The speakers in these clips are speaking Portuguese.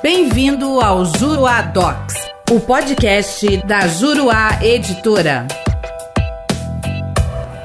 Bem-vindo ao Juruá Docs, o podcast da Juruá Editora.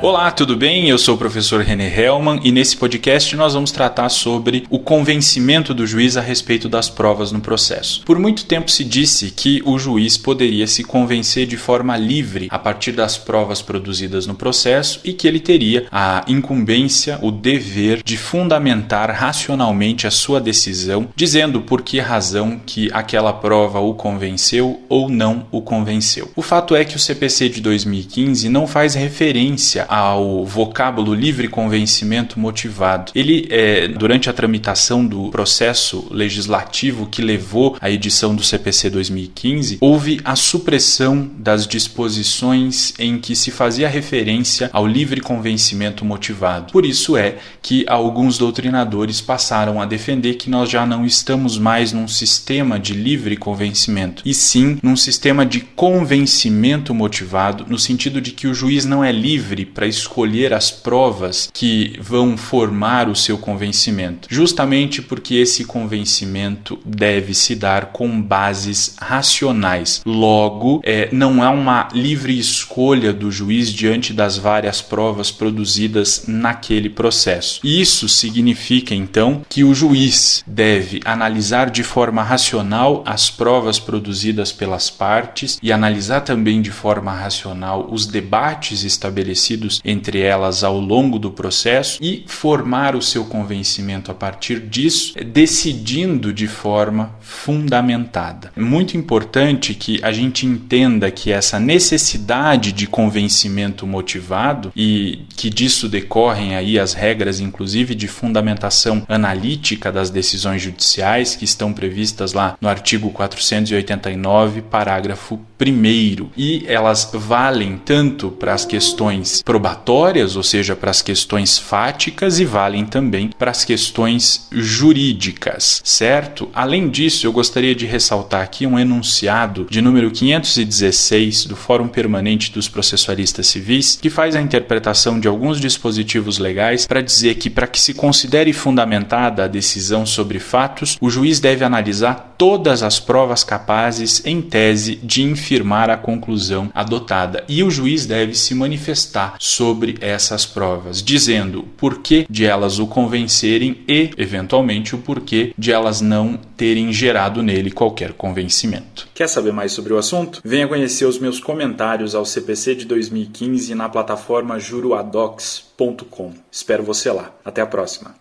Olá, tudo bem? Eu sou o professor René Hellman e nesse podcast nós vamos tratar sobre o convencimento do juiz a respeito das provas no processo. Por muito tempo se disse que o juiz poderia se convencer de forma livre a partir das provas produzidas no processo e que ele teria a incumbência, o dever de fundamentar racionalmente a sua decisão, dizendo por que razão que aquela prova o convenceu ou não o convenceu. O fato é que o CPC de 2015 não faz referência ao vocábulo livre convencimento motivado. Ele, é, durante a tramitação do processo legislativo que levou à edição do CPC 2015, houve a supressão das disposições em que se fazia referência ao livre convencimento motivado. Por isso é que alguns doutrinadores passaram a defender que nós já não estamos mais num sistema de livre convencimento, e sim num sistema de convencimento motivado, no sentido de que o juiz não é livre para para escolher as provas que vão formar o seu convencimento, justamente porque esse convencimento deve se dar com bases racionais. Logo, é, não há uma livre escolha do juiz diante das várias provas produzidas naquele processo. Isso significa então que o juiz deve analisar de forma racional as provas produzidas pelas partes e analisar também de forma racional os debates estabelecidos entre elas ao longo do processo e formar o seu convencimento a partir disso, decidindo de forma fundamentada. É muito importante que a gente entenda que essa necessidade de convencimento motivado e que disso decorrem aí as regras inclusive de fundamentação analítica das decisões judiciais que estão previstas lá no artigo 489, parágrafo 1 e elas valem tanto para as questões probatórias, ou seja, para as questões fáticas e valem também para as questões jurídicas, certo? Além disso, eu gostaria de ressaltar aqui um enunciado de número 516 do Fórum Permanente dos Processualistas Civis, que faz a interpretação de alguns dispositivos legais para dizer que para que se considere fundamentada a decisão sobre fatos, o juiz deve analisar todas as provas capazes em tese de infirmar a conclusão adotada e o juiz deve se manifestar sobre essas provas, dizendo o porquê de elas o convencerem e, eventualmente, o porquê de elas não terem gerado nele qualquer convencimento. Quer saber mais sobre o assunto? Venha conhecer os meus comentários ao CPC de 2015 na plataforma juruadocs.com. Espero você lá. Até a próxima.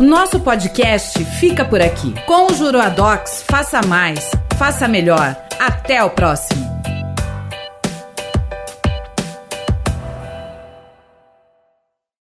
O nosso podcast fica por aqui. Com o Juruadocs, faça mais, faça melhor. Até o próximo.